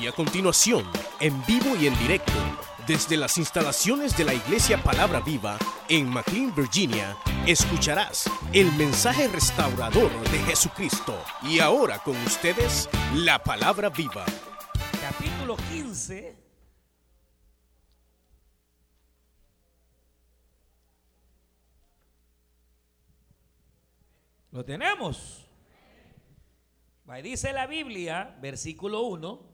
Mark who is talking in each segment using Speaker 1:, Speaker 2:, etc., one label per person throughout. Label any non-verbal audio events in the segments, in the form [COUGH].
Speaker 1: Y a continuación, en vivo y en directo, desde las instalaciones de la Iglesia Palabra Viva en McLean, Virginia, escucharás el mensaje restaurador de Jesucristo. Y ahora con ustedes, la Palabra Viva.
Speaker 2: Capítulo 15. Lo tenemos. Ahí dice la Biblia, versículo 1.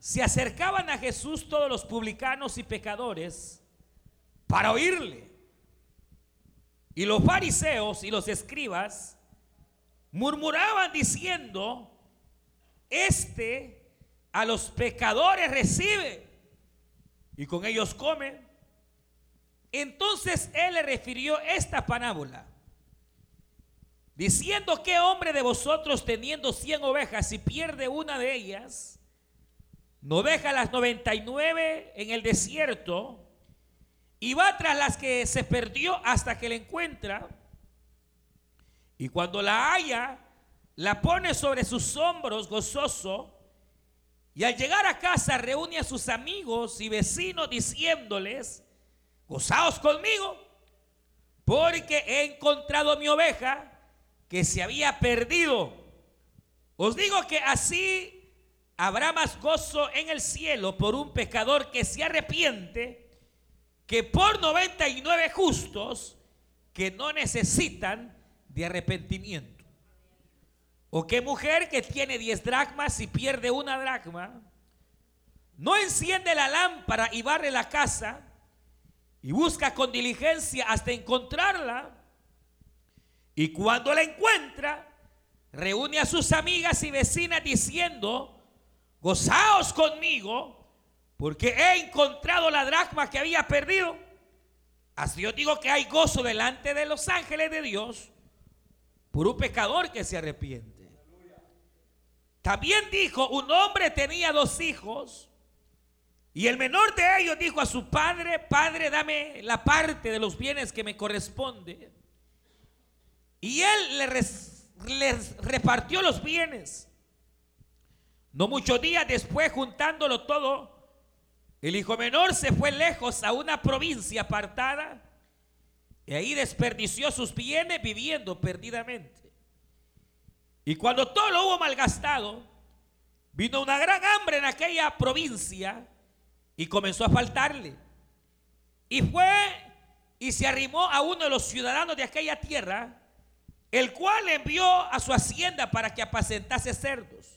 Speaker 2: Se acercaban a Jesús todos los publicanos y pecadores para oírle. Y los fariseos y los escribas murmuraban diciendo, este a los pecadores recibe y con ellos come. Entonces él le refirió esta parábola, diciendo que hombre de vosotros teniendo cien ovejas y pierde una de ellas, no deja las 99 en el desierto y va tras las que se perdió hasta que la encuentra. Y cuando la haya, la pone sobre sus hombros gozoso. Y al llegar a casa reúne a sus amigos y vecinos diciéndoles, gozaos conmigo, porque he encontrado mi oveja que se había perdido. Os digo que así habrá más gozo en el cielo por un pecador que se arrepiente que por 99 justos que no necesitan de arrepentimiento. O qué mujer que tiene 10 dracmas y pierde una dracma, no enciende la lámpara y barre la casa y busca con diligencia hasta encontrarla. Y cuando la encuentra, reúne a sus amigas y vecinas diciendo, gozaos conmigo, porque he encontrado la dracma que había perdido. Así yo digo que hay gozo delante de los ángeles de Dios por un pecador que se arrepiente. También dijo, un hombre tenía dos hijos y el menor de ellos dijo a su padre, padre, dame la parte de los bienes que me corresponde. Y él le, les repartió los bienes. No muchos días después, juntándolo todo, el hijo menor se fue lejos a una provincia apartada y ahí desperdició sus bienes viviendo perdidamente. Y cuando todo lo hubo malgastado, vino una gran hambre en aquella provincia y comenzó a faltarle. Y fue y se arrimó a uno de los ciudadanos de aquella tierra, el cual envió a su hacienda para que apacentase cerdos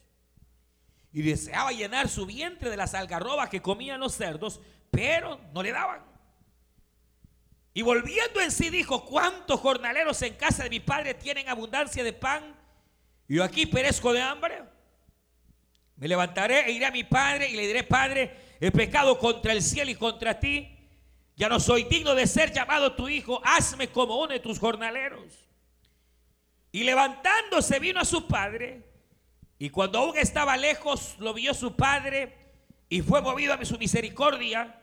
Speaker 2: y deseaba llenar su vientre de las algarrobas que comían los cerdos, pero no le daban. Y volviendo en sí dijo, ¿cuántos jornaleros en casa de mi padre tienen abundancia de pan? Y yo aquí perezco de hambre. Me levantaré e iré a mi padre y le diré, Padre, he pecado contra el cielo y contra ti. Ya no soy digno de ser llamado tu hijo. Hazme como uno de tus jornaleros. Y levantándose vino a su padre y cuando aún estaba lejos, lo vio su padre y fue movido a su misericordia.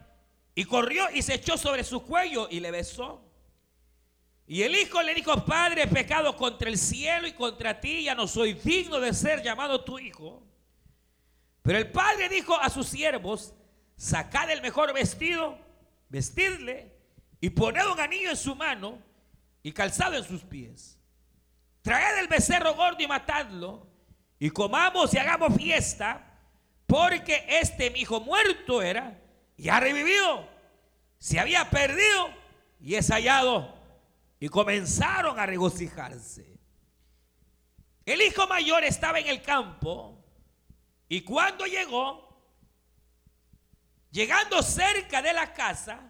Speaker 2: Y corrió y se echó sobre su cuello y le besó. Y el hijo le dijo, Padre, he pecado contra el cielo y contra ti, ya no soy digno de ser llamado tu hijo. Pero el padre dijo a sus siervos, sacad el mejor vestido, vestidle y poned un anillo en su mano y calzado en sus pies. Traed el becerro gordo y matadlo y comamos y hagamos fiesta, porque este mi hijo muerto era y ha revivido, se había perdido y es hallado. Y comenzaron a regocijarse. El hijo mayor estaba en el campo y cuando llegó, llegando cerca de la casa,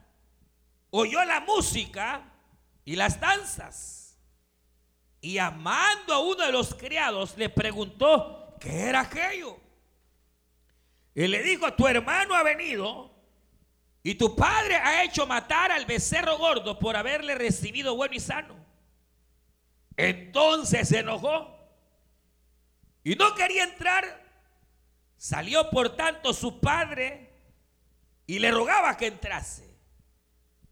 Speaker 2: oyó la música y las danzas. Y amando a uno de los criados, le preguntó, ¿qué era aquello? Y le dijo, tu hermano ha venido y tu padre ha hecho matar al becerro gordo por haberle recibido bueno y sano. Entonces se enojó y no quería entrar. Salió por tanto su padre y le rogaba que entrase.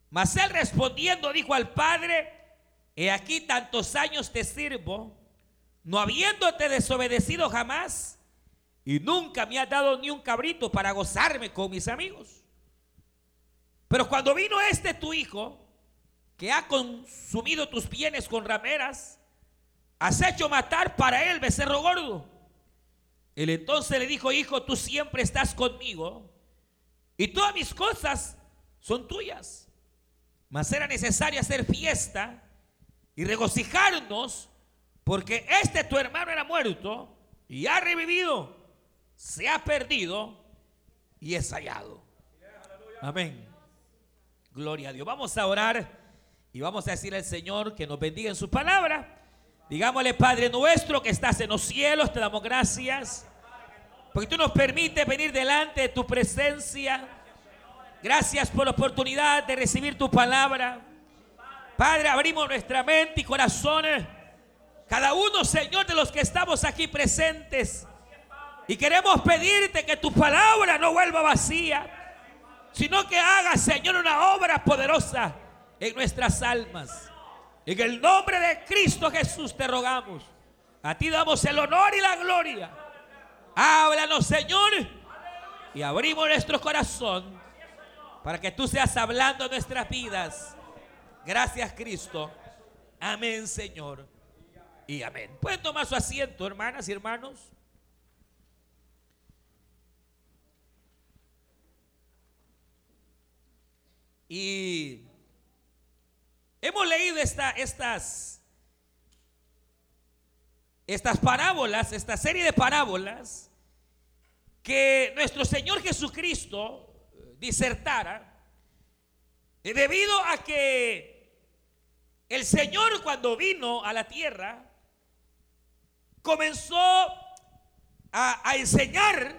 Speaker 2: Mas él respondiendo dijo al padre, He aquí tantos años te sirvo, no habiéndote desobedecido jamás, y nunca me has dado ni un cabrito para gozarme con mis amigos. Pero cuando vino este tu hijo, que ha consumido tus bienes con rameras, has hecho matar para él becerro gordo. Él entonces le dijo, hijo, tú siempre estás conmigo y todas mis cosas son tuyas. Mas era necesario hacer fiesta y regocijarnos porque este tu hermano era muerto y ha revivido, se ha perdido y es hallado. Amén. Gloria a Dios. Vamos a orar y vamos a decir al Señor que nos bendiga en su palabra. Digámosle, Padre nuestro que estás en los cielos, te damos gracias. Porque tú nos permites venir delante de tu presencia. Gracias por la oportunidad de recibir tu palabra. Padre, abrimos nuestra mente y corazones. Cada uno, Señor, de los que estamos aquí presentes. Y queremos pedirte que tu palabra no vuelva vacía, sino que haga, Señor, una obra poderosa en nuestras almas. En el nombre de Cristo Jesús te rogamos. A ti damos el honor y la gloria. Háblanos, Señor. Y abrimos nuestro corazón para que tú seas hablando nuestras vidas. Gracias, Cristo. Amén, Señor. Y amén. Pueden tomar su asiento, hermanas y hermanos. Y Hemos leído esta, estas, estas parábolas, esta serie de parábolas que nuestro Señor Jesucristo disertara eh, debido a que el Señor cuando vino a la tierra comenzó a, enseñar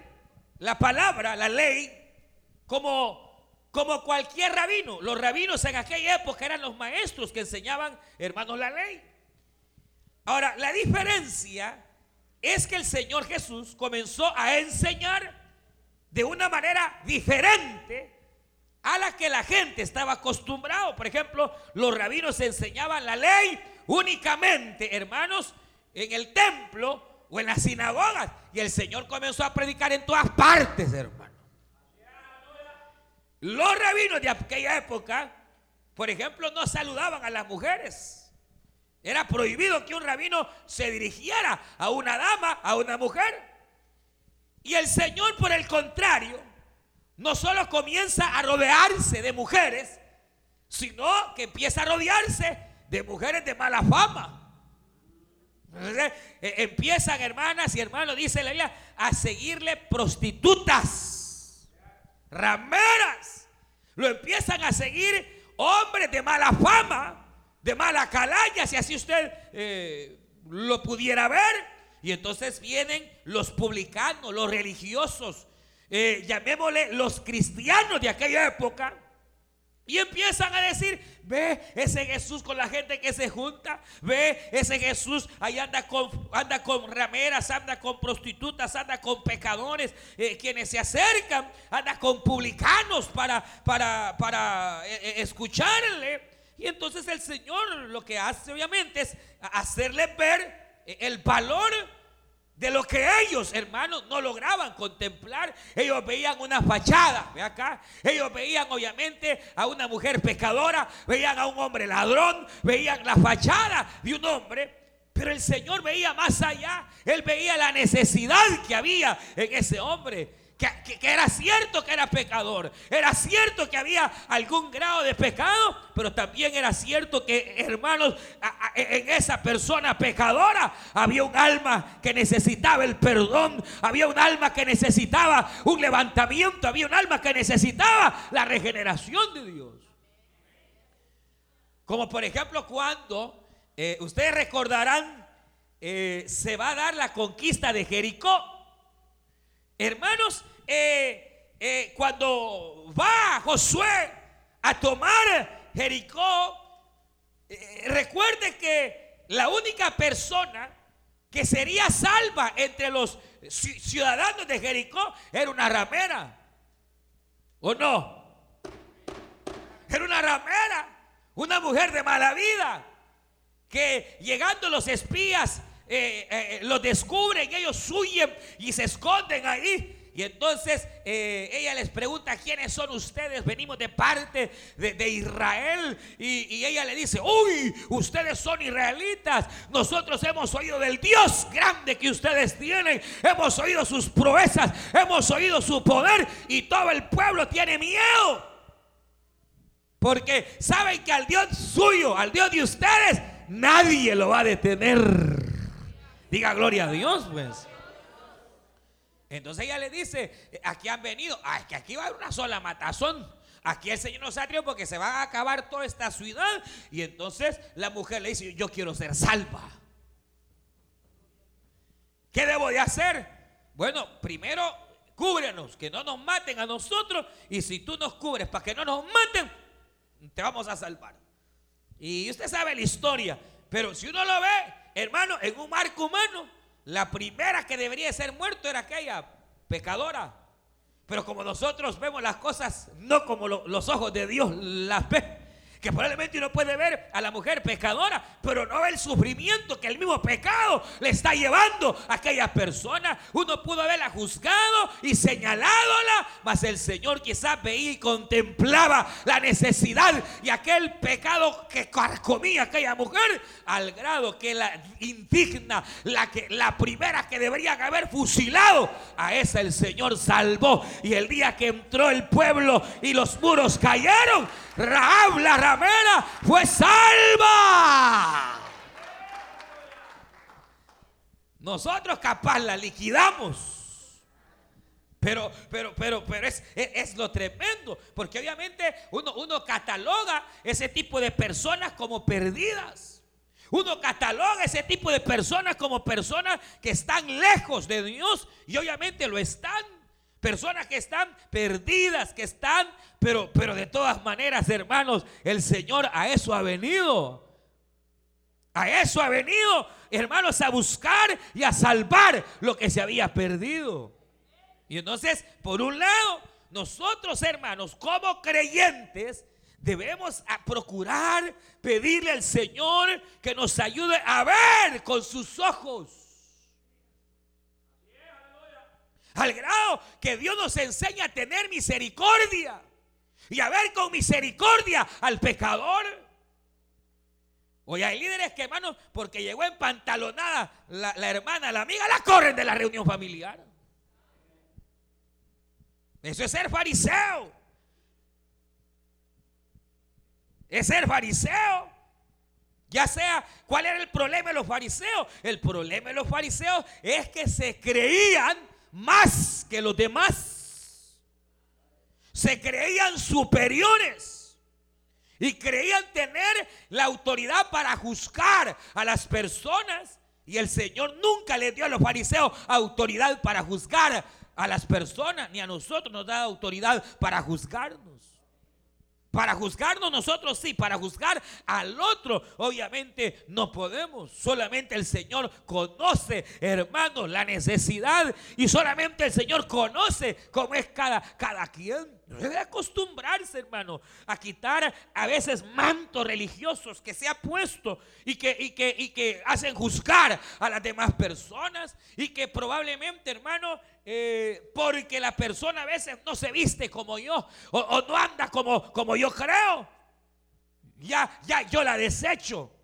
Speaker 2: la palabra, la ley, como como cualquier rabino. Los rabinos en aquella época eran los maestros que enseñaban, hermanos, la ley. Ahora, la diferencia es que el Señor Jesús comenzó a enseñar de una manera diferente a la que la gente estaba acostumbrado. Por ejemplo, los rabinos enseñaban la ley únicamente, hermanos, en el templo o en las sinagogas. Y el Señor comenzó a predicar en todas partes, hermanos. Los rabinos de aquella época, por ejemplo, no saludaban a las mujeres. Era prohibido que un rabino se dirigiera a una dama, a una mujer. Y el Señor, por el contrario, no solo comienza a rodearse de mujeres, sino que empieza a rodearse de mujeres de mala fama. Eh, empiezan hermanas y hermanos, dice la Biblia, a seguirle prostitutas rameras. Lo empiezan a seguir hombres de mala fama, de mala calaña, si así usted eh, lo pudiera ver. Y entonces vienen los publicanos, los religiosos, eh, llamémosle los cristianos de aquella época y empiezan a decir, ve ese Jesús con la gente que se junta, ve ese Jesús ahí anda con, anda con rameras, anda con prostitutas, anda con pecadores, eh, quienes se acercan, anda con publicanos para, para, para eh, escucharle. Y entonces el Señor lo que hace obviamente es hacerle ver el valor de lo que ellos, hermanos, no lograban contemplar. Ellos veían una fachada, ve acá. Ellos veían obviamente a una mujer pecadora, veían a un hombre ladrón, veían la fachada de un hombre. Pero el Señor veía más allá. Él veía la necesidad que había en ese hombre que, era cierto que era pecador, era cierto que había algún grado de pecado, pero también era cierto que, hermanos, en esa persona pecadora había un alma que necesitaba el perdón, había un alma que necesitaba un levantamiento, había un alma que necesitaba la regeneración de Dios. Como por ejemplo cuando, eh, ustedes recordarán, eh, se va a dar la conquista de Jericó. Hermanos, eh, eh, cuando va Josué a tomar Jericó, eh, recuerde que la única persona que sería salva entre los ciudadanos de Jericó era una ramera. ¿O no? Era una ramera, una mujer de mala vida, que llegando los espías eh, eh, los descubren, ellos huyen y se esconden ahí. Y entonces eh, ella les pregunta, ¿quiénes son ustedes? Venimos de parte de, Israel. Y, y, ella le dice, uy, ustedes son israelitas. Nosotros hemos oído del Dios grande que ustedes tienen. Hemos oído sus proezas, hemos oído su poder. Y todo el pueblo tiene miedo. Porque saben que al Dios suyo, al Dios de ustedes, nadie lo va a detener. Diga gloria a Dios, pues. Entonces ella le dice, aquí han venido, ah, es que aquí va a haber una sola matazón. Aquí el Señor nos ha porque se va a acabar toda esta ciudad. Y entonces la mujer le dice, yo quiero ser salva. ¿Qué debo de hacer? Bueno, primero cúbrenos, que no nos maten a nosotros. Y si tú nos cubres para que no nos maten, te vamos a salvar. Y usted sabe la historia. Pero si uno lo ve, hermano, en un marco humano, la primera que debería ser muerto era aquella pecadora. Pero como nosotros vemos las cosas no como los ojos de Dios las ve, que probablemente uno puede ver a la mujer pecadora, pero no el sufrimiento que el mismo pecado le está llevando a aquella persona. Uno pudo haberla juzgado y señaládala, mas el Señor quizás veía y contemplaba la necesidad y aquel pecado que carcomía aquella mujer, al grado que la indigna, la, que, la primera que debería haber fusilado, a esa el Señor salvó. Y el día que entró el pueblo y los muros cayeron, Raab la fue salva. Nosotros capaz la liquidamos. Pero, pero, pero, pero es, es, lo tremendo. Porque obviamente uno, uno cataloga ese tipo de personas como perdidas. Uno cataloga ese tipo de personas como personas que están lejos de Dios. Y obviamente lo están. Personas que están perdidas, que están, pero, pero de todas maneras, hermanos, el Señor a eso ha venido. A eso ha venido, hermanos, a buscar y a salvar lo que se había perdido. Y entonces, por un lado, nosotros, hermanos, como creyentes, debemos procurar pedirle al Señor que nos ayude a ver con sus ojos Al grado que Dios nos enseña a tener misericordia y a ver con misericordia al pecador. Hoy hay líderes que, hermanos, porque llegó en pantalonada la, la hermana, la amiga, la corren de la reunión familiar. Eso es ser fariseo. Es ser fariseo. Ya sea, ¿cuál era el problema de los fariseos? El problema de los fariseos es que se creían más que los demás. Se creían superiores y creían tener la autoridad para juzgar a las personas. Y el Señor nunca le dio a los fariseos autoridad para juzgar a las personas, ni a nosotros nos da autoridad para juzgarnos. Para juzgarnos nosotros sí, para juzgar al otro obviamente no podemos. Solamente el Señor conoce, hermanos, la necesidad y solamente el Señor conoce cómo es cada, cada quien. Debe acostumbrarse, hermano, a quitar a veces mantos religiosos que se ha puesto y que, y que, y que hacen juzgar a las demás personas y que probablemente, hermano, eh, porque la persona a veces no se viste como yo o, no anda como, como yo creo, ya, ya yo la desecho.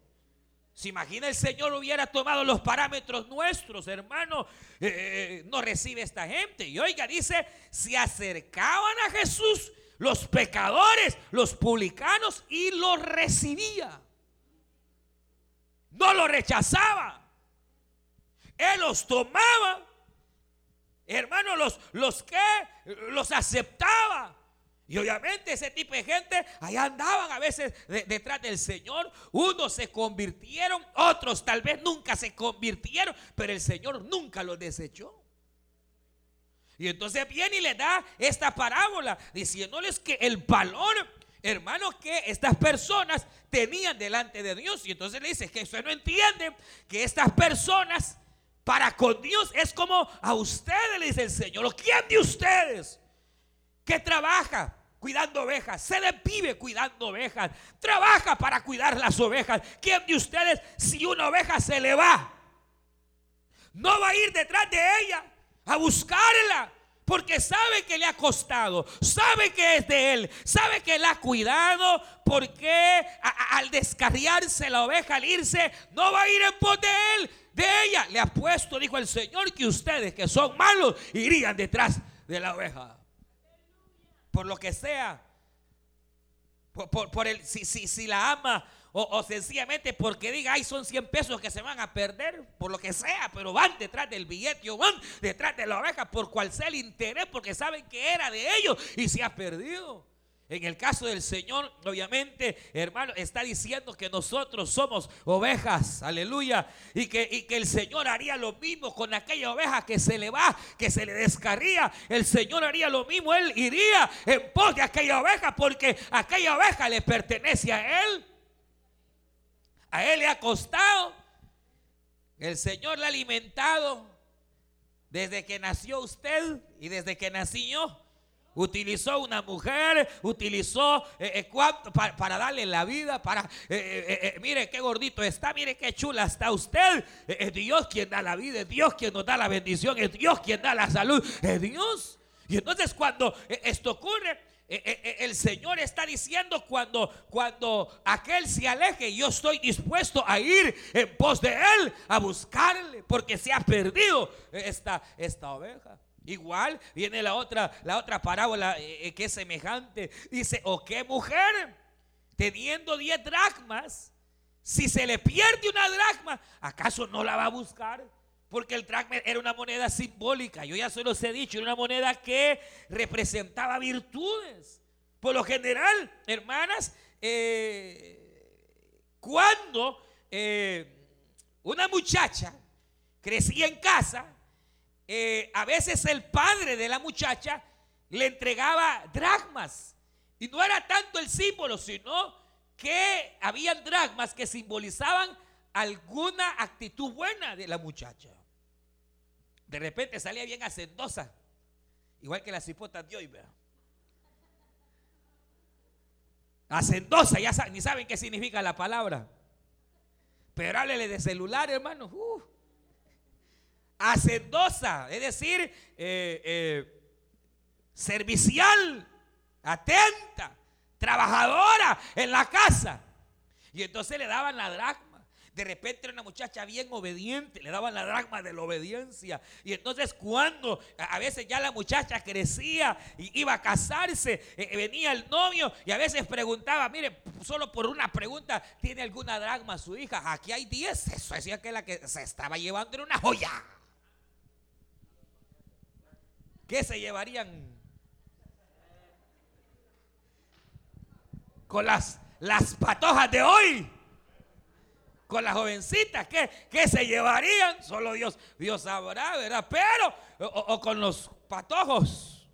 Speaker 2: Si imagina el Señor hubiera tomado los parámetros nuestros, hermano, eh, eh, no recibe esta gente. Y oiga, dice, se acercaban a Jesús los pecadores, los publicanos, y los recibía. No lo rechazaba. Él los tomaba Hermanos, los, los que los aceptaba. Y obviamente ese tipo de gente allá andaban a veces detrás del Señor. Unos se convirtieron, otros tal vez nunca se convirtieron, pero el Señor nunca los desechó. Y entonces viene y le da esta parábola diciéndoles que el valor, hermanos, que estas personas tenían delante de Dios. Y entonces le dice que usted no entiende que estas personas para con Dios es como a ustedes, le dice el Señor. ¿Quién de ustedes que trabaja cuidando ovejas? Se le vive cuidando ovejas. Trabaja para cuidar las ovejas. ¿Quién de ustedes, si una oveja se le va, no va a ir detrás de ella a buscarla. Porque sabe que le ha costado, sabe que es de él, sabe que la ha cuidado, porque al descarriarse la oveja, al irse, no va a ir en pos de él, de ella. Le ha puesto, dijo el Señor, que ustedes que son malos irían detrás de la oveja. Por lo que sea, por, el, si, si, si la ama o, sencillamente porque diga, ay, son 100 pesos que se van a perder, por lo que sea, pero van detrás del billete o van detrás de la oveja por cual sea el interés, porque saben que era de ellos y se ha perdido. En el caso del Señor, obviamente, hermano, está diciendo que nosotros somos ovejas, aleluya, y que, el Señor haría lo mismo con aquella oveja que se le va, que se le descarría. El Señor haría lo mismo, Él iría en pos de aquella oveja porque aquella oveja le pertenece a Él. A él le ha costado. El Señor le ha alimentado desde que nació usted y desde que nací yo. Utilizó una mujer, utilizó eh, eh, para, darle la vida, para, eh, mire qué gordito está, mire qué chula está usted. Es Dios quien da la vida, es Dios quien nos da la bendición, es Dios quien da la salud, es Dios. Y entonces cuando esto ocurre, el Señor está diciendo cuando, cuando aquel se aleje, yo estoy dispuesto a ir en pos de él, a buscarle, porque se ha perdido esta, esta oveja. Igual viene la otra, la otra parábola que es semejante. Dice, ¿o qué mujer teniendo 10 dracmas, si se le pierde una dracma, ¿acaso no la va a buscar? Porque el dracma era una moneda simbólica. Yo ya se los he dicho, era una moneda que representaba virtudes. Por lo general, hermanas, eh, cuando eh, una muchacha crecía en casa, eh, a veces el padre de la muchacha le entregaba dracmas. Y no era tanto el símbolo, sino que habían dracmas que simbolizaban alguna actitud buena de la muchacha. De repente salía bien hacendosa, igual que las hipotas de hoy, vea. Hacendosa, ya ni saben qué significa la palabra. Pero háblele de celular, hermano. Hacendosa, es decir, eh, eh, servicial, atenta, trabajadora en la casa. Y entonces le daban la dracma. De repente era una muchacha bien obediente, le daban la dragma de la obediencia. Y entonces cuando a veces ya la muchacha crecía y iba a casarse, eh, venía el novio y a veces preguntaba, mire, solo por una pregunta, ¿tiene alguna dragma su hija? Aquí hay 10. Eso decía que la que se estaba llevando era una joya. ¿Qué se llevarían? Con las, las patojas de hoy con las jovencitas, ¿qué, ¿qué, se llevarían? Solo Dios, Dios sabrá, ¿verdad? Pero, o, con los patojos.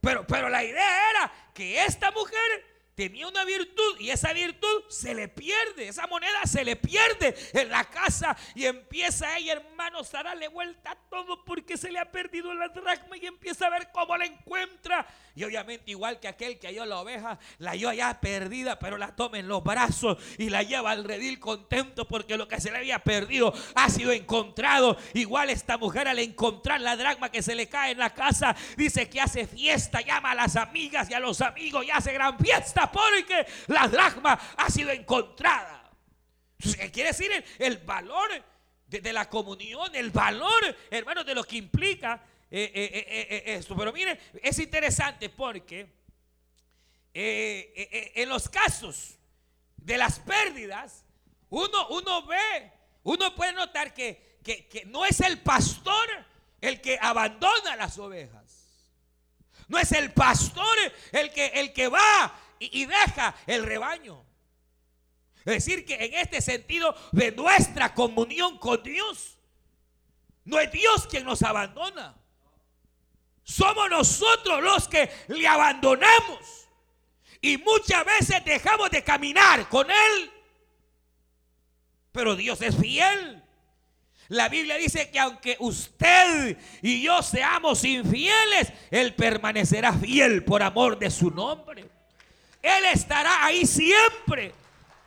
Speaker 2: Pero, pero la idea era que esta mujer tenía una virtud y esa virtud se le pierde, esa moneda se le pierde en la casa y empieza ella, hermanos, a darle vuelta a todo porque se le ha perdido la dracma y empieza a ver cómo la encuentra. Y obviamente igual que aquel que halló la oveja, la halló ya perdida, pero la toma en los brazos y la lleva al redil contento porque lo que se le había perdido ha sido encontrado. Igual esta mujer al encontrar la dracma que se le cae en la casa, dice que hace fiesta, llama a las amigas y a los amigos y hace gran fiesta porque la dracma ha sido encontrada. ¿Qué quiere decir el, valor de, la comunión? El valor, hermanos, de lo que implica eh, eh, eh, esto. Pero mire, es interesante porque en los casos de las pérdidas, uno, uno ve, uno puede notar que, que no es el pastor el que abandona las ovejas. No es el pastor el que, el que va y, deja el rebaño. Es decir, que en este sentido de nuestra comunión con Dios, no es Dios quien nos abandona. Somos nosotros los que le abandonamos. Y muchas veces dejamos de caminar con Él. Pero Dios es fiel. La Biblia dice que aunque usted y yo seamos infieles, Él permanecerá fiel por amor de su nombre. Él estará ahí siempre.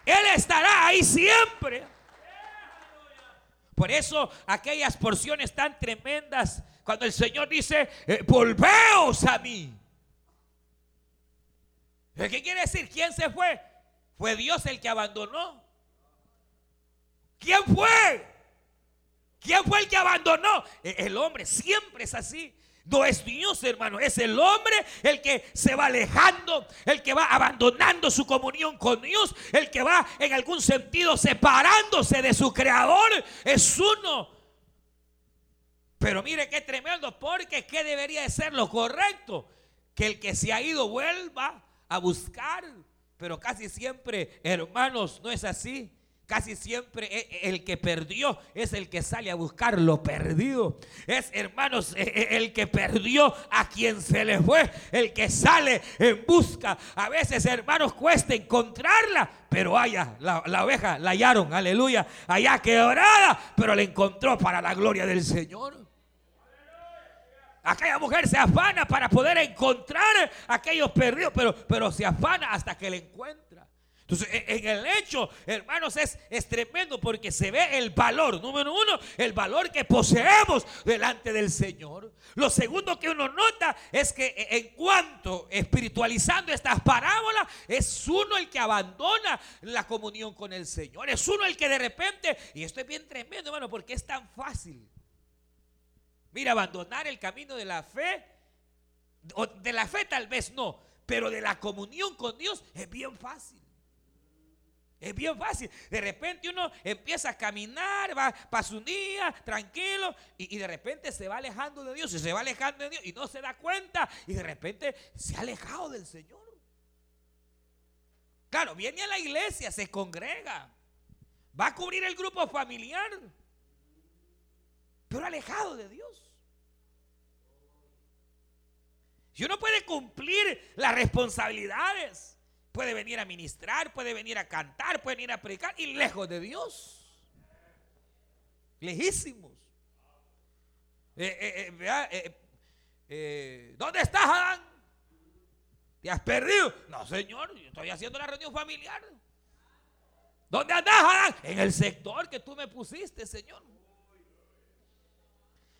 Speaker 2: Él estará ahí siempre. Por eso aquellas porciones tan tremendas, cuando el Señor dice, eh, volveos a mí. ¿Qué quiere decir? ¿Quién se fue? ¿Fue Dios el que abandonó? ¿Quién fue? ¿Quién fue el que abandonó? E, el hombre siempre es así. No es Dios, hermano, es el hombre el que se va alejando, el que va abandonando su comunión con Dios, el que va en algún sentido separándose de su creador. Es uno. Pero mire qué tremendo, porque ¿qué debería de ser lo correcto? Que el que se ha ido vuelva a buscar. Pero casi siempre, hermanos, no es así. Casi siempre e, e, el que perdió es el que sale a buscar lo perdido. Es, hermanos, e, el que perdió a quien se le fue. El que sale en busca. A veces, hermanos, cuesta encontrarla. Pero la, la oveja la hallaron, aleluya. Allá quebrada, pero la encontró para la gloria del Señor. Aquella mujer se afana para poder encontrar a aquellos perdidos, pero, pero se afana hasta que le encuentra. Entonces, en el hecho, hermanos, es, tremendo porque se ve el valor, número uno, el valor que poseemos delante del Señor. Lo segundo que uno nota es que en cuanto espiritualizando estas parábolas, es uno el que abandona la comunión con el Señor. Es uno el que de repente, y esto es bien tremendo, hermano, porque es tan fácil. Mira, abandonar el camino de la fe, de la fe tal vez no, pero de la comunión con Dios es bien fácil. Es bien fácil. De repente uno empieza a caminar, va, pasa un día tranquilo y, de repente se va alejando de Dios y se va alejando de Dios y no se da cuenta y de repente se ha alejado del Señor. Claro, viene a la iglesia, se congrega, va a cubrir el grupo familiar, pero alejado de Dios. Si uno puede cumplir las responsabilidades, puede venir a ministrar, puede venir a cantar, puede venir a predicar y lejos de Dios. Lejísimos. Eh, eh, eh, ¿Dónde estás, Adán? ¿Te has perdido? No, Señor, yo estoy haciendo la reunión familiar. ¿Dónde andas, Adán? En el sector que tú me pusiste, Señor.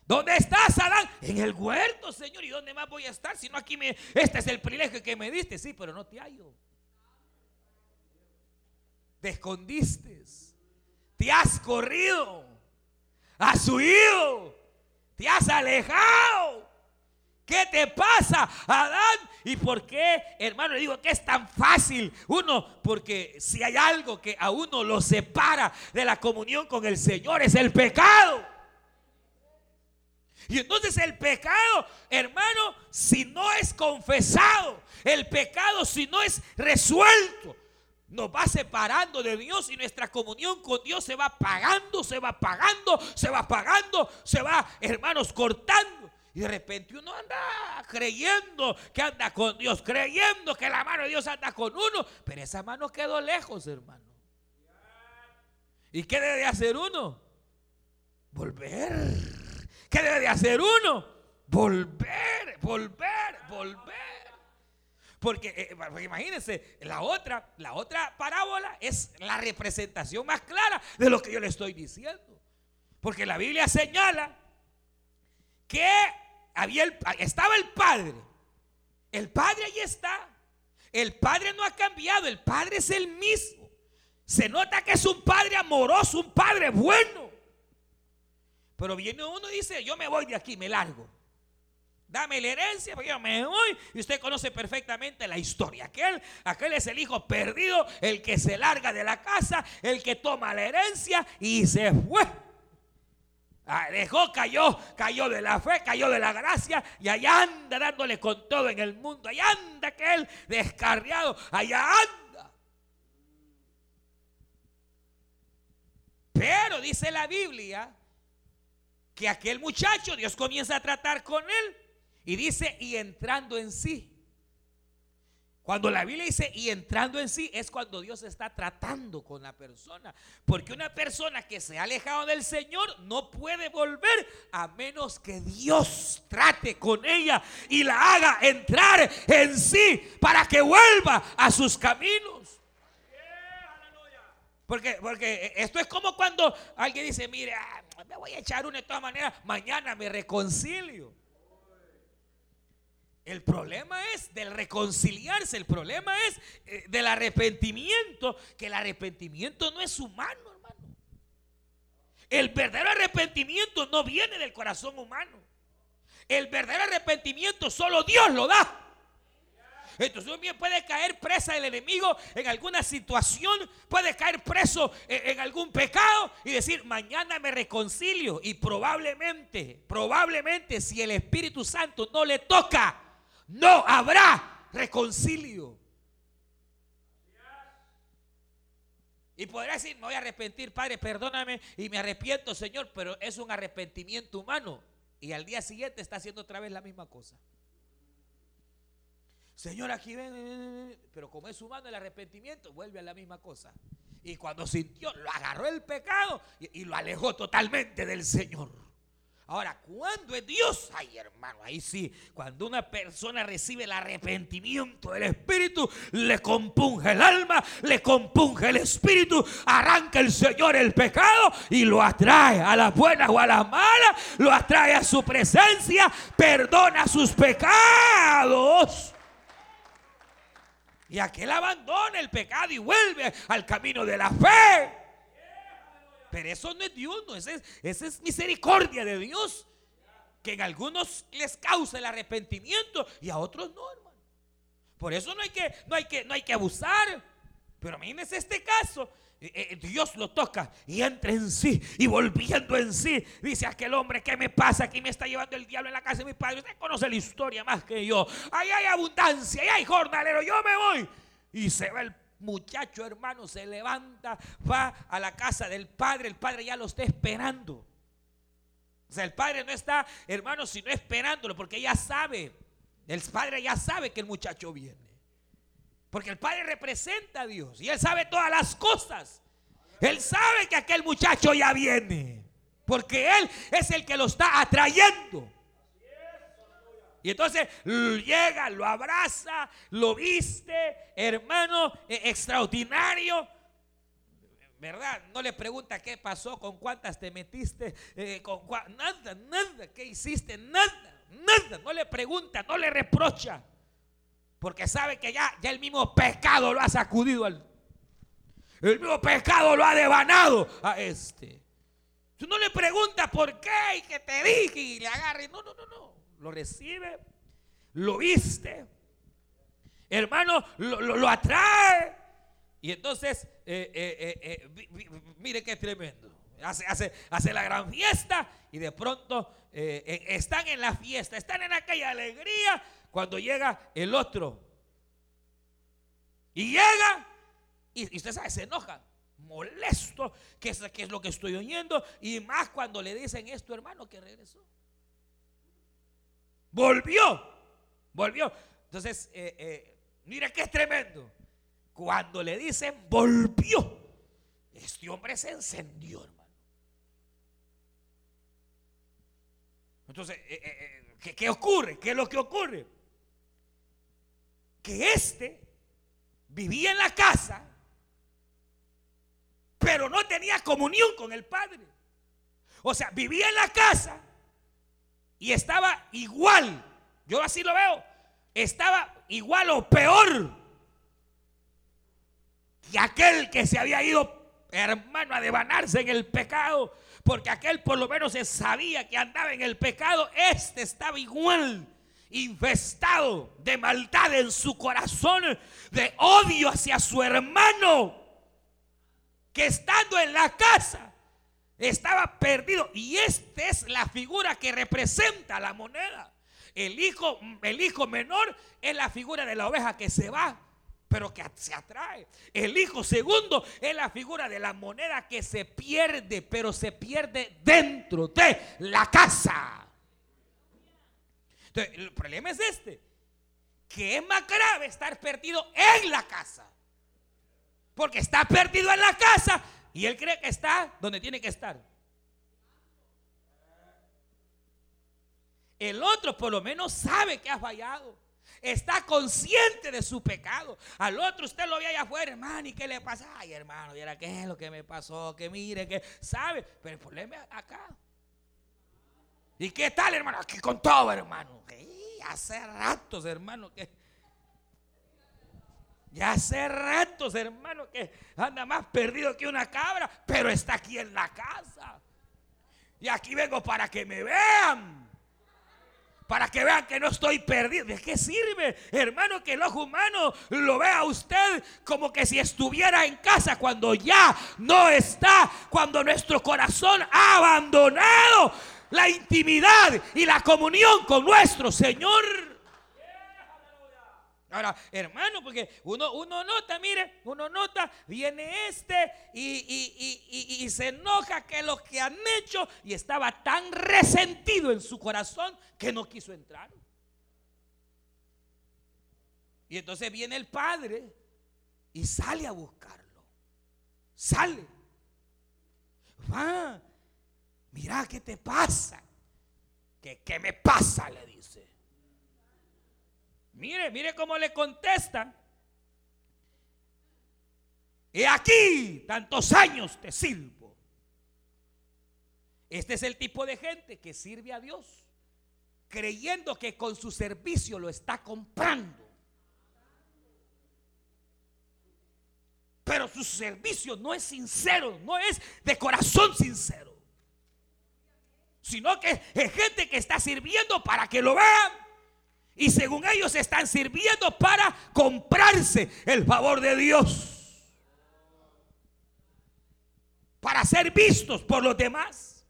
Speaker 2: ¿Dónde estás, Adán? En el huerto, Señor. ¿Y dónde más voy a estar? Si no aquí me... Este es el privilegio que me diste. Sí, pero no te hallo. Te escondiste. Te has corrido. Has huido. Te has alejado. ¿Qué te pasa, Adán? ¿Y por qué, hermano, le digo que es tan fácil? Uno, porque si hay algo que a uno lo separa de la comunión con el Señor, es el pecado. Y entonces el pecado, hermano, si no es confesado, el pecado si no es resuelto, nos va separando de Dios y nuestra comunión con Dios se va pagando, se va pagando, se va pagando, se va, hermanos, cortando. Y de repente uno anda creyendo que anda con Dios, creyendo que la mano de Dios anda con uno, pero esa mano quedó lejos, hermano. ¿Y qué debe hacer uno? Volver ¿Qué debe de hacer uno? Volver, volver, volver. Porque, eh, imagínense, la otra, la otra parábola es la representación más clara de lo que yo le estoy diciendo. Porque la Biblia señala que había estaba el Padre. El Padre ahí está. El Padre no ha cambiado, el Padre es el mismo. Se nota que es un Padre amoroso, un Padre bueno. Pero viene uno y dice, yo me voy de aquí, me largo. Dame la herencia, porque yo me voy. Y usted conoce perfectamente la historia. Aquel, aquel es el hijo perdido, el que se larga de la casa, el que toma la herencia y se fue. Ah, dejó, cayó, cayó de la fe, cayó de la gracia y allá anda dándole con todo en el mundo. Allá anda aquel descarriado, allá anda. Pero dice la Biblia que aquel muchacho, Dios comienza a tratar con él y dice, y entrando en sí. Cuando la Biblia dice y entrando en sí es cuando Dios está tratando con la persona. Porque una persona que se ha alejado del Señor no puede volver a menos que Dios trate con ella y la haga entrar en sí para que vuelva a sus caminos. Porque, porque esto es como cuando alguien dice, mire, me voy a echar una de todas maneras, mañana me reconcilio. El problema es del reconciliarse, el problema es eh, del arrepentimiento, que el arrepentimiento no es humano, hermano. El verdadero arrepentimiento no viene del corazón humano. El verdadero arrepentimiento solo Dios lo da. Entonces bien puede caer presa del enemigo en alguna situación, puede caer preso en, algún pecado y decir, mañana me reconcilio. Y probablemente, probablemente si el Espíritu Santo no le toca, no habrá reconcilio. Y podrá decir, me voy a arrepentir, Padre, perdóname y me arrepiento, Señor, pero es un arrepentimiento humano. Y al día siguiente está haciendo otra vez la misma cosa. Señor, aquí ven, pero como es humano el arrepentimiento, vuelve a la misma cosa. Y cuando sintió, lo agarró el pecado y, lo alejó totalmente del Señor. Ahora, cuando es Dios? Ay, hermano, ahí sí. Cuando una persona recibe el arrepentimiento del Espíritu, le compunge el alma, le compunge el Espíritu, arranca el Señor el pecado y lo atrae a las buenas o a las malas, lo atrae a su presencia, perdona sus pecados. Y aquel abandona el pecado y vuelve al camino de la fe. Pero eso no es Dios, no, esa es, misericordia de Dios. Que en algunos les causa el arrepentimiento y a otros no, hermano. Por eso no hay que, no hay que, no hay que abusar. Pero imagínense este caso. Eh, eh, Dios lo toca y entra en sí y volviendo en sí dice aquel hombre ¿qué me pasa? aquí me está llevando el diablo en la casa de mi padre usted conoce la historia más que yo ahí hay abundancia ahí hay jornalero yo me voy y se va el muchacho hermano se levanta va a la casa del padre el padre ya lo está esperando o sea el padre no está hermano sino esperándolo porque ya sabe el padre ya sabe que el muchacho viene porque el Padre representa a Dios y Él sabe todas las cosas. Él sabe que aquel muchacho ya viene. Porque Él es el que lo está atrayendo. Y entonces llega, lo abraza, lo viste, hermano, e, extraordinario. ¿Verdad? No le pregunta qué pasó, con cuántas te metiste, eh, con nada, nada, qué hiciste, nada, nada. No le pregunta, no le reprocha. Porque sabe que ya, ya el mismo pecado lo ha sacudido al... El mismo pecado lo ha devanado a este. Tú no le preguntas por qué y que te dije y le agarre. No, no, no, no. Lo recibe, lo viste. Hermano, lo, atrae. Y entonces, eh, eh, eh, mire qué tremendo. Hace, hace, hace, la gran fiesta y de pronto están en la fiesta, están en aquella alegría cuando llega el otro. Y llega y, usted sabe, se enoja, molesto, que es, es lo que estoy oyendo. Y más cuando le dicen esto, hermano, que regresó. Volvió, volvió. Entonces, eh, eh, mira que es tremendo. Cuando le dicen volvió, este hombre se encendió, hermano. Entonces, eh, ¿qué, ¿qué ocurre? ¿Qué es lo que ocurre? que este vivía en la casa, pero no tenía comunión con el Padre. O sea, vivía en la casa y estaba igual, yo así lo veo, estaba igual o peor que aquel que se había ido, hermano, a devanarse en el pecado, porque aquel por lo menos se sabía que andaba en el pecado, este estaba igual infestado de maldad en su corazón, de odio hacia su hermano, que estando en la casa estaba perdido. Y esta es la figura que representa la moneda. El hijo, el hijo menor es la figura de la oveja que se va, pero que se atrae. El hijo segundo es la figura de la moneda que se pierde, pero se pierde dentro de la casa. Entonces, el problema es este, que es más grave estar perdido en la casa. Porque está perdido en la casa y él cree que está donde tiene que estar. El otro por lo menos sabe que ha fallado. Está consciente de su pecado. Al otro usted lo ve allá afuera, hermano, ¿y qué le pasa? Ay, hermano, era qué es lo que me pasó, que mire, que sabe. Pero el problema es acá. ¿Y qué tal, hermano? Aquí con todo, hermano. hace ratos, hermano, ya hace ratos, hermano, que anda más perdido que una cabra, pero está aquí en la casa. Y aquí vengo para que me vean. Para que vean que no estoy perdido. ¿De qué sirve, hermano, que el ojo humano lo vea usted como que si estuviera en casa cuando ya no está? Cuando nuestro corazón ha abandonado la intimidad y la comunión con nuestro Señor. Ahora, hermano, porque uno, uno nota, mire, uno nota, viene este y, se enoja que lo que han hecho y estaba tan resentido en su corazón que no quiso entrar. Y entonces viene el padre y sale a buscarlo. Sale. Va, mira qué te pasa. ¿Qué, qué me pasa? Le dice. Mire, mire cómo le contestan. Y aquí tantos años te sirvo. Este es el tipo de gente que sirve a Dios, creyendo que con su servicio lo está comprando. Pero su servicio no es sincero, no es de corazón sincero. Sino que es gente que está sirviendo para que lo vean y según ellos están sirviendo para comprarse el favor de Dios. Para ser vistos por los demás.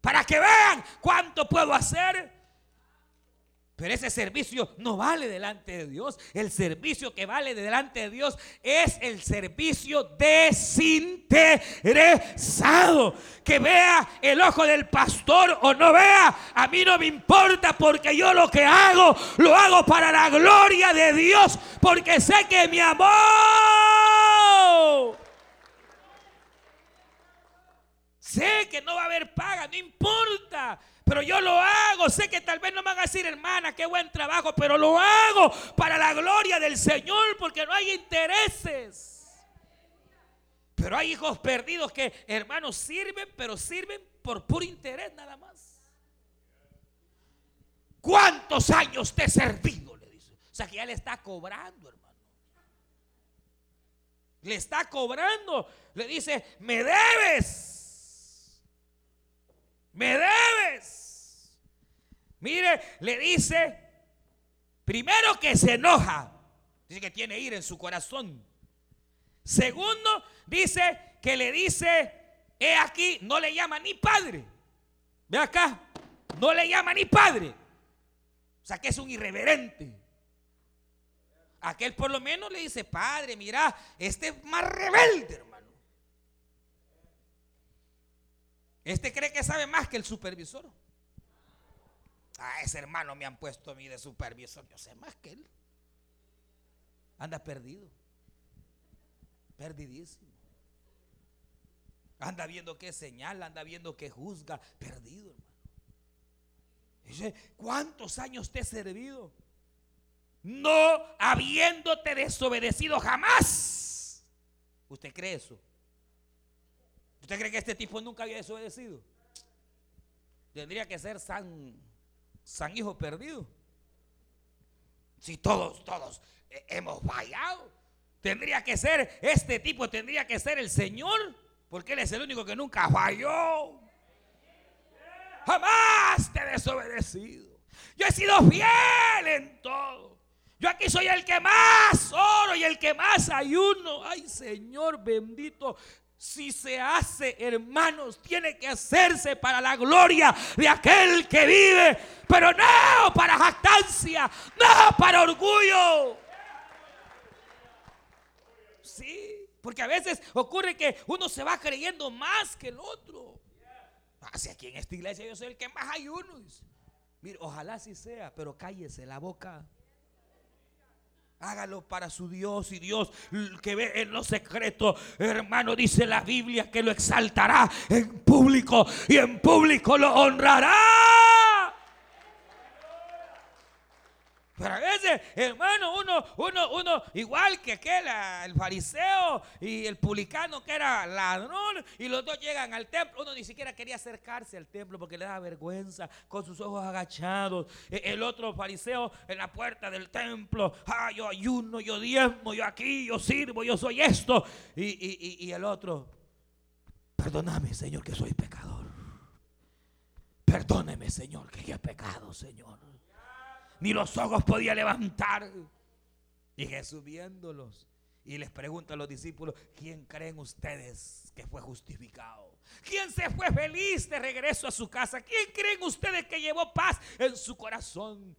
Speaker 2: Para que vean cuánto puedo hacer pero ese servicio no vale delante de Dios. El servicio que vale delante de Dios es el servicio desinteresado. Que vea el ojo del pastor o no vea, a mí no me importa porque yo lo que hago, lo hago para la gloria de Dios. Porque sé que mi amor Sé que no va a haber paga, no importa. Pero yo lo hago. Sé que tal vez no me hermana, qué buen trabajo, pero lo hago para la gloria del Señor porque no hay intereses. Pero hay hijos perdidos que, hermanos, sirven, pero sirven por puro interés nada más. ¿Cuántos años te he servido? Le dice. O sea que ya le está cobrando, hermano. Le está cobrando. Le dice, me debes me debes. Mire, le dice, primero que se enoja, dice que tiene ira en su corazón. Segundo, dice que le dice, he aquí, no le llama ni padre. Ve acá, no le llama ni padre. O sea que es un irreverente. Aquel por lo menos le dice, padre, mira, este es más rebelde, Este cree que sabe más que el supervisor. A ese hermano me han puesto a mí de supervisor. Yo sé más que él. Anda perdido. Perdidísimo. Anda viendo qué señala, anda viendo qué juzga. Perdido, hermano. Dice, ¿cuántos años te he servido? No habiéndote desobedecido jamás. ¿Usted cree eso? ¿Usted cree que este tipo nunca había desobedecido? Tendría que ser San, San Hijo perdido. Si todos, todos hemos fallado. Tendría que ser, este tipo tendría que ser el Señor, porque Él es el único que nunca falló. Jamás te he desobedecido. Yo he sido fiel en todo. Yo aquí soy el que más oro y el que más ayuno. Ay, Señor bendito si se hace, hermanos, tiene que hacerse para la gloria de aquel que vive, pero no para jactancia, no para orgullo. Sí, porque a veces ocurre que uno se va creyendo más que el otro. Así aquí en esta iglesia yo soy el que más hay uno. Mire, ojalá así sea, pero cállese la boca. Hágalo para su Dios y Dios que ve en lo secreto, hermano, dice la Biblia que lo exaltará en público y en público lo honrará. Pero a veces, hermano, uno, uno, uno, igual que aquel, el fariseo y el publicano que era ladrón, y los dos llegan al templo. Uno ni siquiera quería acercarse al templo porque le da vergüenza, con sus ojos agachados. E, el otro fariseo en la puerta del templo, ah, yo ayuno, yo diezmo, yo aquí, yo sirvo, yo soy esto. Y, y el otro, perdóname, Señor, que soy pecador. Perdóneme, Señor, que yo he pecado, Señor ni los ojos podía levantar. Y Jesús viéndolos y les pregunta a los discípulos, ¿quién creen ustedes que fue justificado? ¿Quién se fue feliz de regreso a su casa? ¿Quién creen ustedes que llevó paz en su corazón?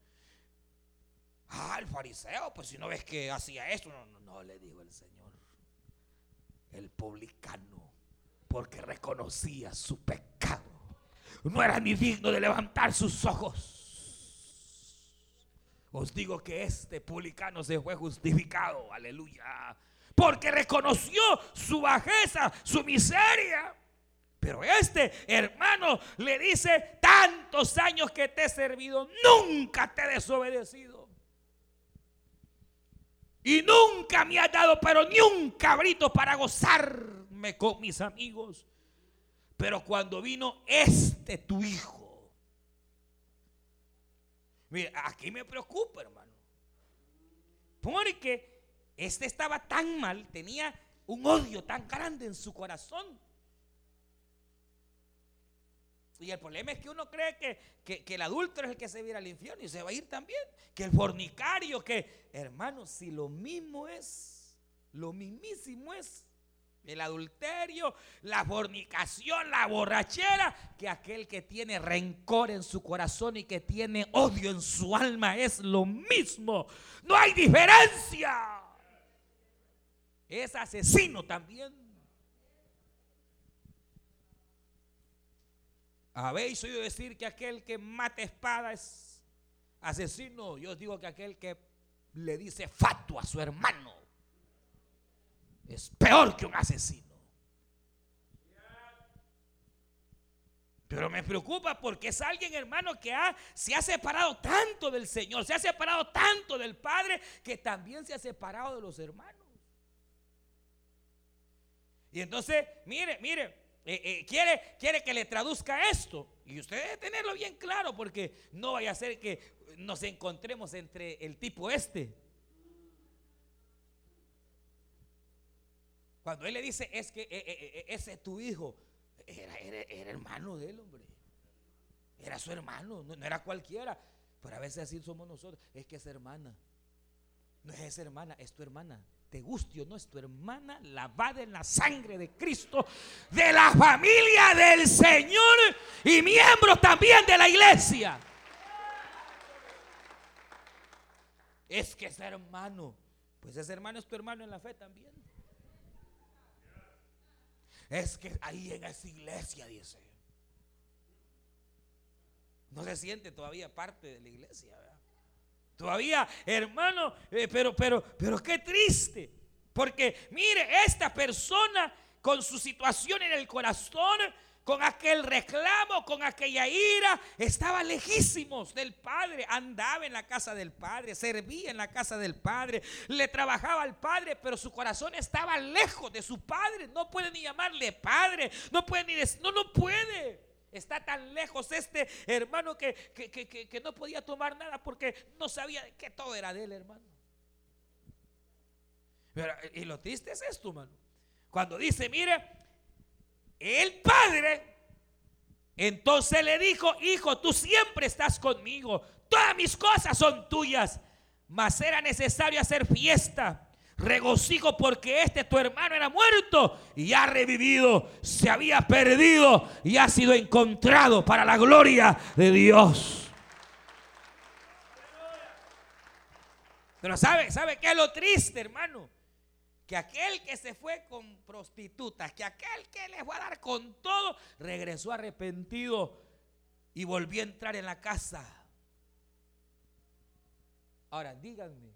Speaker 2: Ah, el fariseo, pues si no ves que hacía esto, no, no, no, le dijo el Señor. El publicano, porque reconocía su pecado. No era ni digno de levantar sus ojos os digo que este publicano se fue justificado, aleluya, porque reconoció su bajeza, su miseria. Pero este hermano le dice, tantos años que te he servido, nunca te he desobedecido. Y nunca me has dado, pero ni un cabrito para gozarme con mis amigos. Pero cuando vino este tu hijo, Mira, aquí me preocupa, hermano. Porque este estaba tan mal, tenía un odio tan grande en su corazón. Y el problema es que uno cree que, que, el adulto es el que se va al infierno y se va a ir también. Que el fornicario, que, hermano, si lo mismo es, lo mismísimo es el adulterio, la fornicación, la borrachera, que aquel que tiene rencor en su corazón y que tiene odio en su alma es lo mismo. No hay diferencia. Es asesino también. ¿Habéis oído decir que aquel que mata espada es asesino? Yo digo que aquel que le dice fato a su hermano es peor que un asesino. Pero me preocupa porque es alguien, hermano, que se ha separado tanto del Señor, se ha separado tanto del Padre, que también se ha separado de los hermanos. Y entonces, mire, mire, eh, eh, quiere, quiere que le traduzca esto. Y usted debe tenerlo bien claro porque no vaya a ser que nos encontremos entre el tipo este Cuando él le dice, es que eh, eh, eh, ese es tu hijo, era, hermano de él, hombre. Era su hermano, no, era cualquiera. Pero a veces así somos nosotros. Es que es hermana. No es esa hermana, es tu hermana. Te guste o no, es tu hermana lavada en la sangre de Cristo, de la familia del Señor y miembro también de la iglesia. Es que es hermano. Pues ese hermano es tu hermano en la fe también. Es que ahí en esa iglesia, dice. No se siente todavía parte de la iglesia. Todavía, hermano, eh, pero, pero, pero qué triste. Porque mire, esta persona con su situación en el corazón con aquel reclamo, con aquella ira, estaba lejísimos del Padre, andaba en la casa del Padre, servía en la casa del Padre, le trabajaba al Padre, pero su corazón estaba lejos de su Padre, no puede ni llamarle Padre, no puede ni decir, no, no puede. Está tan lejos este hermano que, que, no podía tomar nada porque no sabía que todo era de él, hermano. y lo triste es esto, hermano. Cuando dice, mire, el padre entonces le dijo, hijo, tú siempre estás conmigo, todas mis cosas son tuyas, mas era necesario hacer fiesta, regocijo porque este tu hermano era muerto y ha revivido, se había perdido y ha sido encontrado para la gloria de Dios. Pero sabe, sabe qué es lo triste, hermano que aquel que se fue con prostitutas, que aquel que le fue a dar con todo, regresó arrepentido y volvió a entrar en la casa. Ahora, díganme,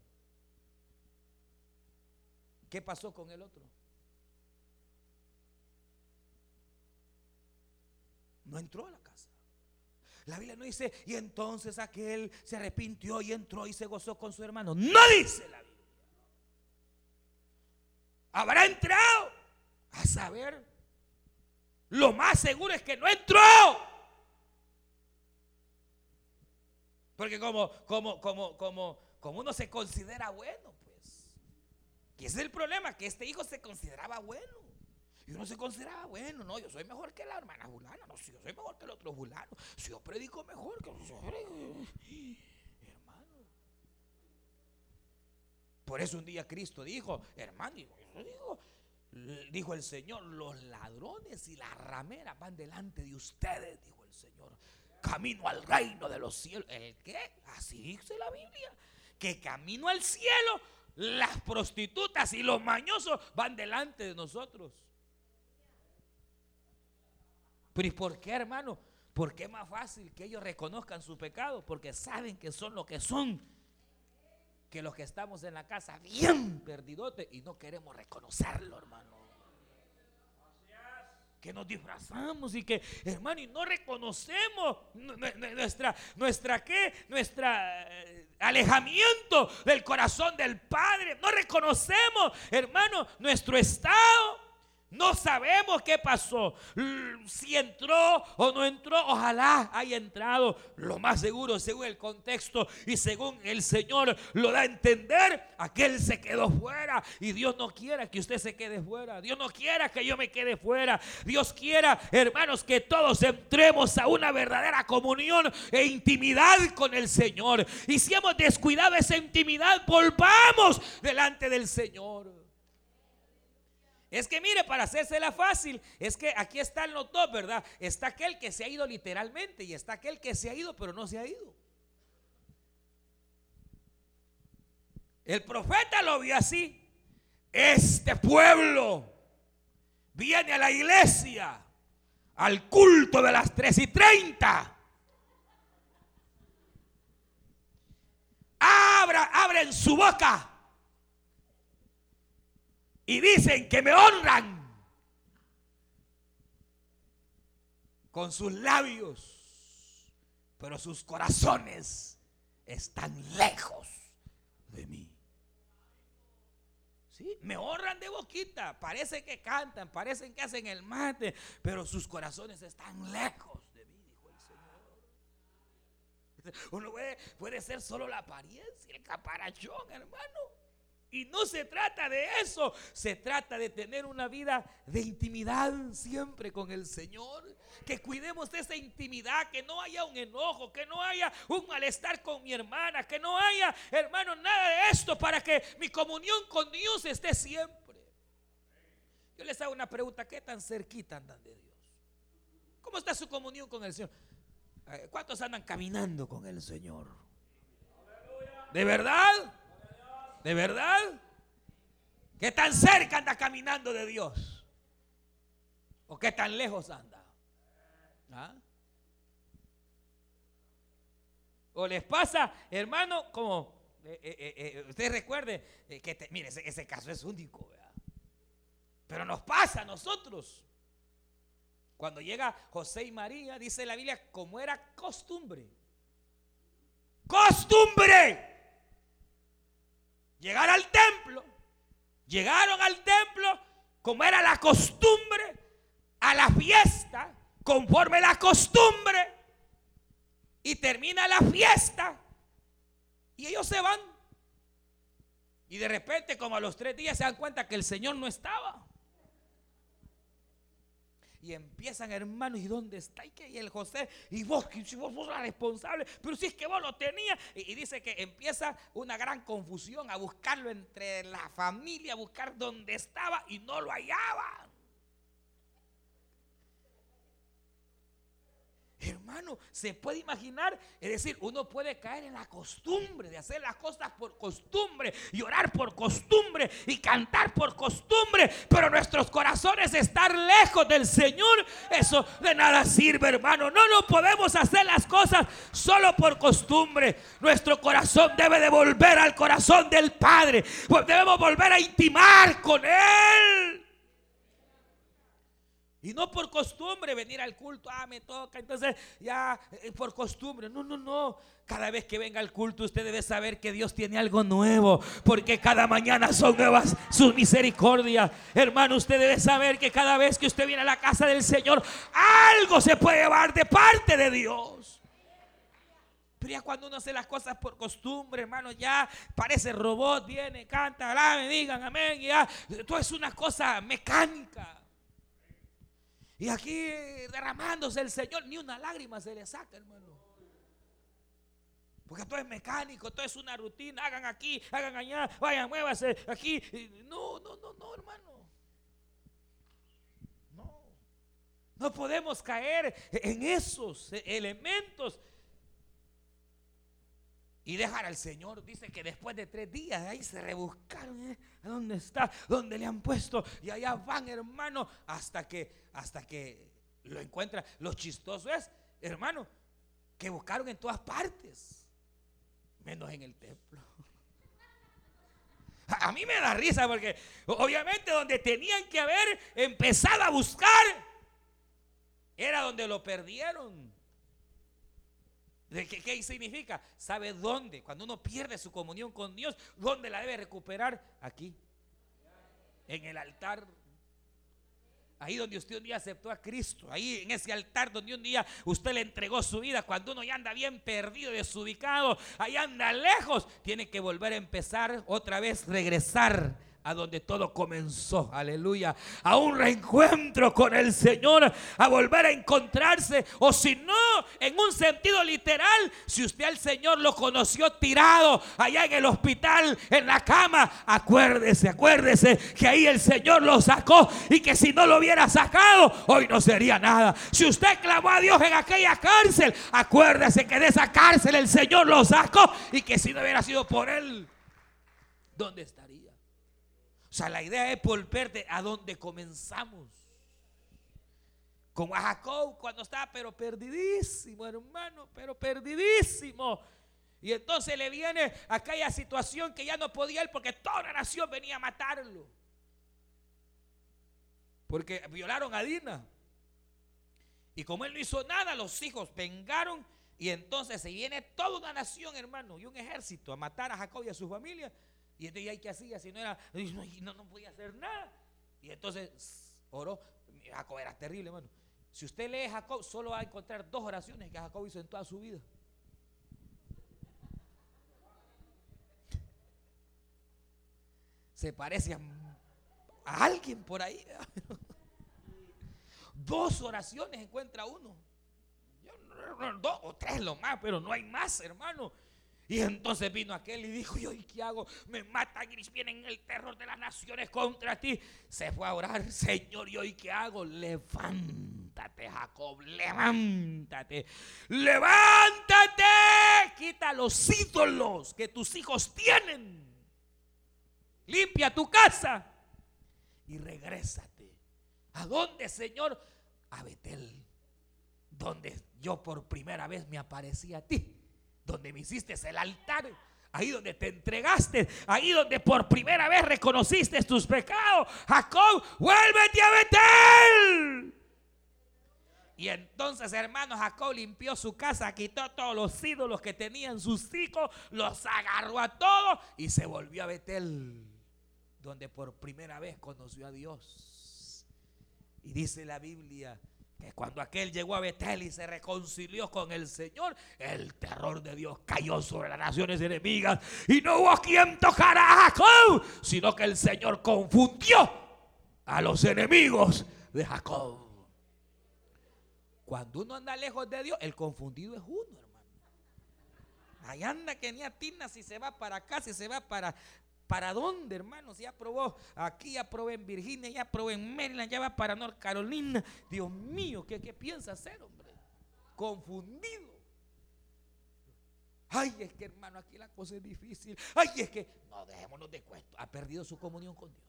Speaker 2: ¿qué pasó con el otro? No entró a la casa. La Biblia no dice, y entonces aquel se arrepintió y entró y se gozó con su hermano. No dice la Biblia. Habrá entrado a saber. Lo más seguro es que no entró. Porque como, como, como, como, como uno se considera bueno, pues. Y ese es el problema, que este hijo se consideraba bueno. Y uno se consideraba bueno, no, yo soy mejor que la hermana Julana, no, si yo soy mejor que el otro Julano, si yo predico mejor que los hermano. Por eso un día Cristo dijo, hermano, dijo, el Señor, los ladrones y las rameras van delante de ustedes, dijo el Señor, camino al reino de los cielos. ¿El qué? Así dice la Biblia, que camino al cielo, las prostitutas y los mañosos van delante de nosotros. Pero ¿y por qué, hermano? Porque es más fácil que ellos reconozcan su pecado, porque saben que son lo que son, que los que estamos en la casa bien perdidote y no queremos reconocerlo, hermano. Que nos disfrazamos y que, hermano, y no reconocemos nuestra, nuestra qué, nuestra eh, alejamiento del corazón del Padre. No reconocemos, hermano, nuestro estado. No sabemos qué pasó. Si entró o no entró, ojalá haya entrado. Lo más seguro, según el contexto y según el Señor lo da a entender, aquel se quedó fuera. Y Dios no quiera que usted se quede fuera. Dios no quiera que yo me quede fuera. Dios quiera, hermanos, que todos entremos a una verdadera comunión e intimidad con el Señor. Y si hemos descuidado esa intimidad, volvamos delante del Señor. Es que mire, para hacérsela fácil, es que aquí están los dos, ¿verdad? Está aquel que se ha ido literalmente y está aquel que se ha ido pero no se ha ido. El profeta lo vio así. Este pueblo viene a la iglesia, al culto de las 3 y 30. Abra, abren su boca y dicen que me honran con sus labios, pero sus corazones están lejos de mí. ¿Sí? Me honran de boquita, parece que cantan, parecen que hacen el mate, pero sus corazones están lejos de mí, dijo el Señor. Uno puede, puede ser solo la apariencia, el caparachón, hermano. Y no se trata de eso, se trata de tener una vida de intimidad siempre con el Señor. Que cuidemos de esa intimidad, que no haya un enojo, que no haya un malestar con mi hermana, que no haya, hermano, nada de esto para que mi comunión con Dios esté siempre. Yo les hago una pregunta, ¿qué tan cerquita andan de Dios? ¿Cómo está su comunión con el Señor? Eh, ¿Cuántos andan caminando con el Señor? ¿De verdad? ¿De verdad? ¿Qué tan cerca anda caminando de Dios? ¿O qué tan lejos anda? ¿Ah? ¿O les pasa, hermano, como, eh, eh, eh, usted recuerde, que mire, ese, caso es único, Pero nos pasa a nosotros. Cuando llega José y María, dice la Biblia, como era costumbre. Costumbre llegar al templo. Llegaron al templo como era la costumbre, a la fiesta, conforme la costumbre. Y termina la fiesta. Y ellos se van. Y de repente, como a los tres días, se dan cuenta que el Señor no estaba. Y empiezan, hermanos, ¿y dónde está? Y, el José, y vos, si vos sos la responsable, pero si es que vos lo tenías. Y, dice que empieza una gran confusión a buscarlo entre la familia, a buscar dónde estaba y no lo hallaban. Hermano, se puede imaginar, es decir, uno puede caer en la costumbre de hacer las cosas por costumbre y orar por costumbre y cantar por costumbre, pero nuestros corazones estar lejos del Señor, eso de nada sirve, hermano. No, no podemos hacer las cosas solo por costumbre. Nuestro corazón debe de volver al corazón del Padre, debemos volver a intimar con Él. Y no por costumbre venir al culto, ah, me toca, entonces ya eh, por costumbre. No, no, no. Cada vez que venga al culto usted debe saber que Dios tiene algo nuevo, porque cada mañana son nuevas sus misericordias. Hermano, usted debe saber que cada vez que usted viene a la casa del Señor, algo se puede llevar de parte de Dios. Pero ya cuando uno hace las cosas por costumbre, hermano, ya parece robot, viene, canta, me digan amén, ya. Todo es una cosa mecánica. Y aquí derramándose el Señor, ni una lágrima se le saca, hermano. Porque todo es mecánico, todo es una rutina. Hagan aquí, hagan allá, vayan, muévase aquí. No, no, no, no, hermano. No. No podemos caer en esos elementos y dejar al Señor. Dice que después de tres días ahí se rebuscaron. ¿eh? ¿Dónde está? ¿Dónde le han puesto? Y allá van, hermano, hasta que, hasta que lo encuentran. Lo chistoso es, hermano, que buscaron en todas partes, menos en el templo. [LAUGHS] A mí me da risa porque obviamente donde tenían que haber empezado a buscar era donde lo perdieron. ¿Qué, significa? ¿Sabe dónde? Cuando uno pierde su comunión con Dios, ¿dónde la debe recuperar? Aquí, en el altar. Ahí donde usted un día aceptó a Cristo, ahí en ese altar donde un día usted le entregó su vida, cuando uno ya anda bien perdido, desubicado, ahí anda lejos, tiene que volver a empezar otra vez, regresar a donde todo comenzó, aleluya, a un reencuentro con el Señor, a volver a encontrarse, o si no, en un sentido literal, si usted al Señor lo conoció tirado allá en el hospital, en la cama, acuérdese, acuérdese que ahí el Señor lo sacó y que si no lo hubiera sacado, hoy no sería nada. Si usted clamó a Dios en aquella cárcel, acuérdese que de esa cárcel el Señor lo sacó y que si no hubiera sido por él, ¿dónde estaría? O sea, la idea es volverte a donde comenzamos. Como a Jacob cuando estaba, pero perdidísimo, hermano, pero perdidísimo. Y entonces le viene aquella situación que ya no podía él porque toda la nación venía a matarlo. Porque violaron a Dina. Y como él no hizo nada, los hijos vengaron. Y entonces se viene toda una nación, hermano, y un ejército a matar a Jacob y a su familia. Y entonces, ¿y qué hacía? Si no era, [LAUGHS] no, no podía hacer nada. Y entonces [SNIFFS] oró. Jacob era terrible, hermano. Si usted lee Jacob, solo va a encontrar dos oraciones que Jacob hizo en toda su vida. [LAUGHS] Se parece a, alguien por ahí. [LAUGHS] dos oraciones encuentra uno. Dos o tres lo más, pero no hay más, hermano. Y entonces vino aquel y dijo, ¿y hoy qué hago? Me matan y vienen el terror de las naciones contra ti. Se fue a orar, Señor, ¿y hoy qué hago? Levántate, Jacob, levántate. Levántate, quita los ídolos que tus hijos tienen. Limpia tu casa y regrésate. ¿A dónde, Señor? A Betel, donde yo por primera vez me aparecí a ti donde me hiciste el altar. Ahí donde te entregaste, ahí donde por primera vez reconociste tus pecados. Jacob, vuélvete a Betel. Y entonces, hermano, Jacob limpió su casa, quitó todos los ídolos que tenían sus hijos, los agarró a todos y se volvió a Betel, donde por primera vez conoció a Dios. Y dice la Biblia cuando aquel llegó a Betel y se reconcilió con el Señor, el terror de Dios cayó sobre las naciones enemigas y no hubo quien tocara a Jacob, sino que el Señor confundió a los enemigos de Jacob. Cuando uno anda lejos de Dios, el confundido es uno, hermano. Ahí anda que ni atina si se va para acá, si se va para ¿Para dónde, hermanos? Ya probó aquí, ya en Virginia, ya probé en Maryland, ya va para North Carolina. Dios mío, ¿qué, qué piensa hacer, hombre? Confundido. Ay, es que hermano, aquí la cosa es difícil. Ay, es que no dejémonos de cuento. Ha perdido su comunión con Dios.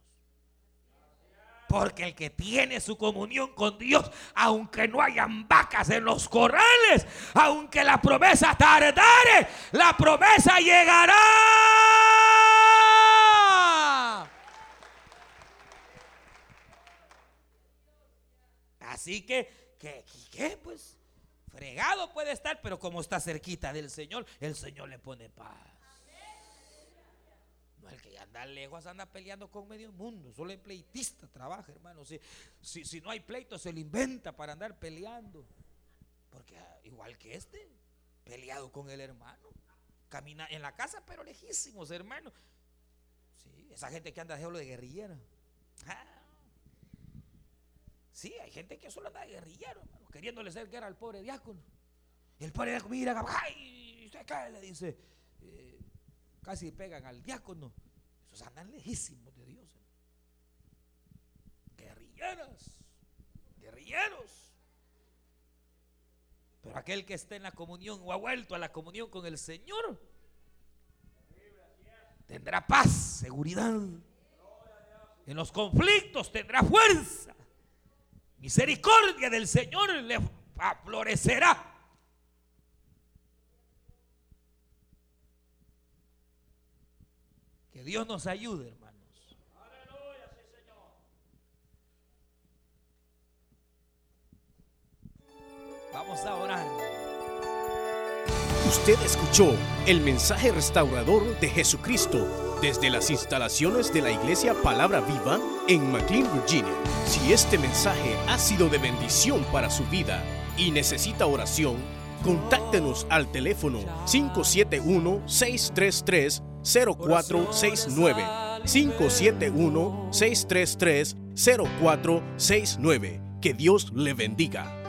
Speaker 2: Porque el que tiene su comunión con Dios, aunque no hayan vacas en los corrales, aunque la promesa tardare, la promesa llegará. Sí que, que, que, pues, fregado puede estar, pero como está cerquita del Señor, el Señor le pone paz. No, el que anda lejos anda peleando con medio mundo. Solo el pleitista trabaja, hermano. Si, si, si no hay pleito, se lo inventa para andar peleando. Porque ah, igual que este, peleado con el hermano. Camina en la casa, pero lejísimos, hermano. Sí, esa gente que anda solo de guerrillera. Ah. Sí, hay gente que solo anda guerrillero, hermano, queriéndole ser guerra al pobre diácono. el pobre diácono, mira, ¡ay! Se cae, le dice. Eh, casi pegan al diácono. Esos andan lejísimos de Dios. Guerrilleras, guerrilleros. Pero aquel que está en la comunión o ha vuelto a la comunión con el Señor, tendrá paz, seguridad. En los conflictos tendrá fuerza. Misericordia del Señor le florecerá. Que Dios nos ayude, hermanos. Aleluya, sí, Señor. Vamos a orar.
Speaker 1: Usted escuchó el mensaje restaurador de Jesucristo desde las instalaciones de la iglesia Palabra Viva en McLean, Virginia. Si este mensaje ha sido de bendición para su vida y necesita oración, contáctenos al teléfono 571-633-0469. 571-633-0469. Que Dios le bendiga.